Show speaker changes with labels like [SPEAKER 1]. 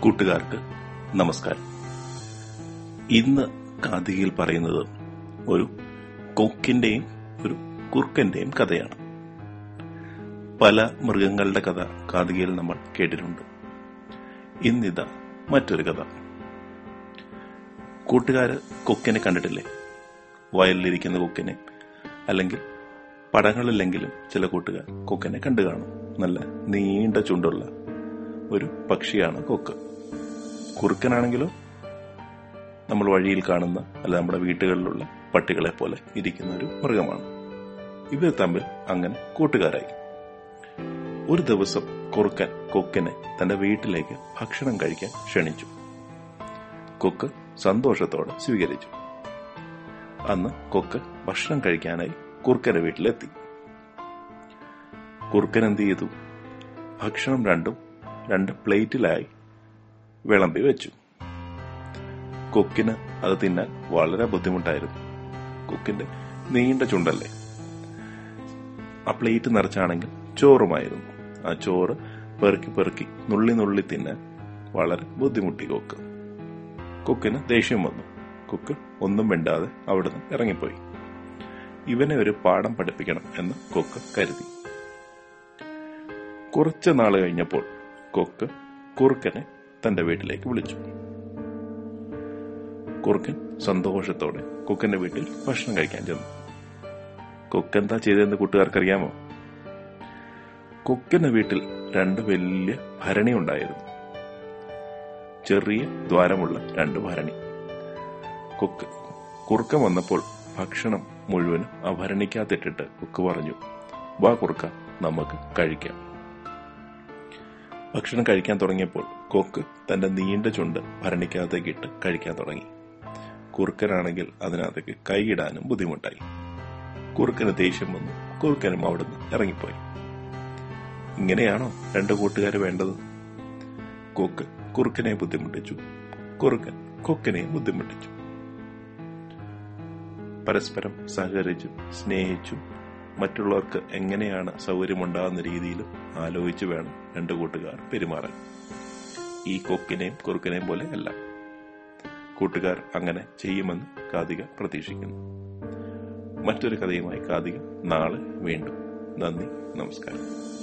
[SPEAKER 1] കൂട്ടുകാർക്ക് നമസ്കാരം. ഇന്ന് കാതികയിൽ പറയുന്നത് ഒരു കൊക്കിന്റെയും ഒരു കുർക്കന്റെയും കഥയാണ്. പല മൃഗങ്ങളുടെ കഥ കാതികയിൽ നമ്മൾ കേട്ടിട്ടുണ്ട്. ഇന്നിതാ മറ്റൊരു കഥ. കൂട്ടുകാര് കൊക്കിനെ കണ്ടിട്ടില്ലേ? വയലിലിരിക്കുന്ന കൊക്കിനെ അല്ലെങ്കിൽ പടങ്ങളില്ലെങ്കിലും ചില കൂട്ടുകാർ കൊക്കിനെ കണ്ടു കാണും. നല്ല നീണ്ട ചുണ്ടുള്ള ഒരു പക്ഷിയാണ് കൊക്ക്. കുറുക്കനാണെങ്കിലോ നമ്മൾ വഴിയിൽ കാണുന്ന അല്ല നമ്മുടെ വീട്ടുകളിലുള്ള പട്ടികളെ പോലെ ഇരിക്കുന്ന ഒരു മൃഗമാണ്. ഇവർ തമ്മിൽ അങ്ങനെ കൂട്ടുകാരായി. ഒരു ദിവസം കുറുക്കൻ കൊക്കിനെ തന്റെ വീട്ടിലേക്ക് ഭക്ഷണം കഴിക്കാൻ ക്ഷണിച്ചു. കൊക്ക് സന്തോഷത്തോടെ സ്വീകരിച്ചു. അന്ന് കൊക്ക് ഭക്ഷണം കഴിക്കാനായി കുറുക്കന്റെ വീട്ടിലെത്തി. കുറുക്കൻ എന്ത് ചെയ്തു? ഭക്ഷണം രണ്ടും രണ്ട് പ്ലേറ്റിലായി വിളമ്പി വെച്ചു. കൊക്കിന് അത് തിന്നാൻ വളരെ ബുദ്ധിമുട്ടായിരുന്നു. കൊക്കിന്റെ നീണ്ട ചുണ്ടല്ലേ? ആ പ്ലേറ്റ് നിറച്ചാണെങ്കിൽ ചോറുമായിരുന്നു. ആ ചോറ് പെറുക്കി പെറുക്കി നുള്ളി നുള്ളി തിന്നാൻ വളരെ ബുദ്ധിമുട്ടി കൊക്ക്. കൊക്കിന് ദേഷ്യം വന്നു. കൊക്ക് ഒന്നും മിണ്ടാതെ അവിടുന്ന് ഇറങ്ങിപ്പോയി. ഇവനെ ഒരു പാഠം പഠിപ്പിക്കണം എന്ന് കൊക്ക് കരുതി. കുറച്ച് നാൾ കഴിഞ്ഞപ്പോൾ കൊക്ക് കുറുക്കനെ തന്റെ വീട്ടിലേക്ക് വിളിച്ചു. കുറുക്കൻ സന്തോഷത്തോടെ കുക്കന്റെ വീട്ടിൽ ഭക്ഷണം കഴിക്കാൻ ചെന്നു. കൊക്കെന്താ ചെയ്തതെന്ന് കൂട്ടുകാർക്കറിയാമോ? കുക്കന്റെ വീട്ടിൽ രണ്ട് വലിയ ഭരണി ഉണ്ടായിരുന്നു. ചെറിയ ദ്വാരമുള്ള രണ്ട് ഭരണി. കുക്ക് കുറുക്കൻ വന്നപ്പോൾ ഭക്ഷണം മുഴുവനും ആ കുക്ക് പറഞ്ഞു വാ കുറുക്ക നമുക്ക് കഴിക്കാം. ഭക്ഷണം കഴിക്കാൻ തുടങ്ങിയപ്പോൾ കൊക്ക് തന്റെ നീണ്ട ചുണ്ട് ഭരണിക്കകത്തേക്ക് ഇട്ട് കഴിക്കാൻ തുടങ്ങി. കുറുക്കനാണെങ്കിൽ അതിനകത്തേക്ക് കൈയിടാനും ബുദ്ധിമുട്ടായി. കുറുക്കന് ദേഷ്യം വന്നു. കുറുക്കനും അവിടുന്ന് ഇറങ്ങിപ്പോയി. ഇങ്ങനെയാണോ രണ്ട് കൂട്ടുകാർ വേണ്ടത്? കൊക്ക് കുറുക്കനെ ബുദ്ധിമുട്ടിച്ചു. കുറുക്കൻ കൊക്കിനെ ബുദ്ധിമുട്ടിച്ചു. പരസ്പരം സഹകരിച്ചും സ്നേഹിച്ചും മറ്റുള്ളവർക്ക് എങ്ങനെയാണ് സൗകര്യമുണ്ടാകുന്ന രീതിയിലും ആലോചിച്ച് വേണം രണ്ടു കൂട്ടുകാർ പെരുമാറാൻ. ഈ കൊക്കിനെയും കുറുക്കനെയും പോലെ അല്ല. കൂട്ടുകാർ അങ്ങനെ ചെയ്യുമെന്ന് കാതിക പ്രതീക്ഷിക്കുന്നു. മറ്റൊരു കഥയുമായി കാതിക നാളെ വീണ്ടും. നന്ദി നമസ്കാരം.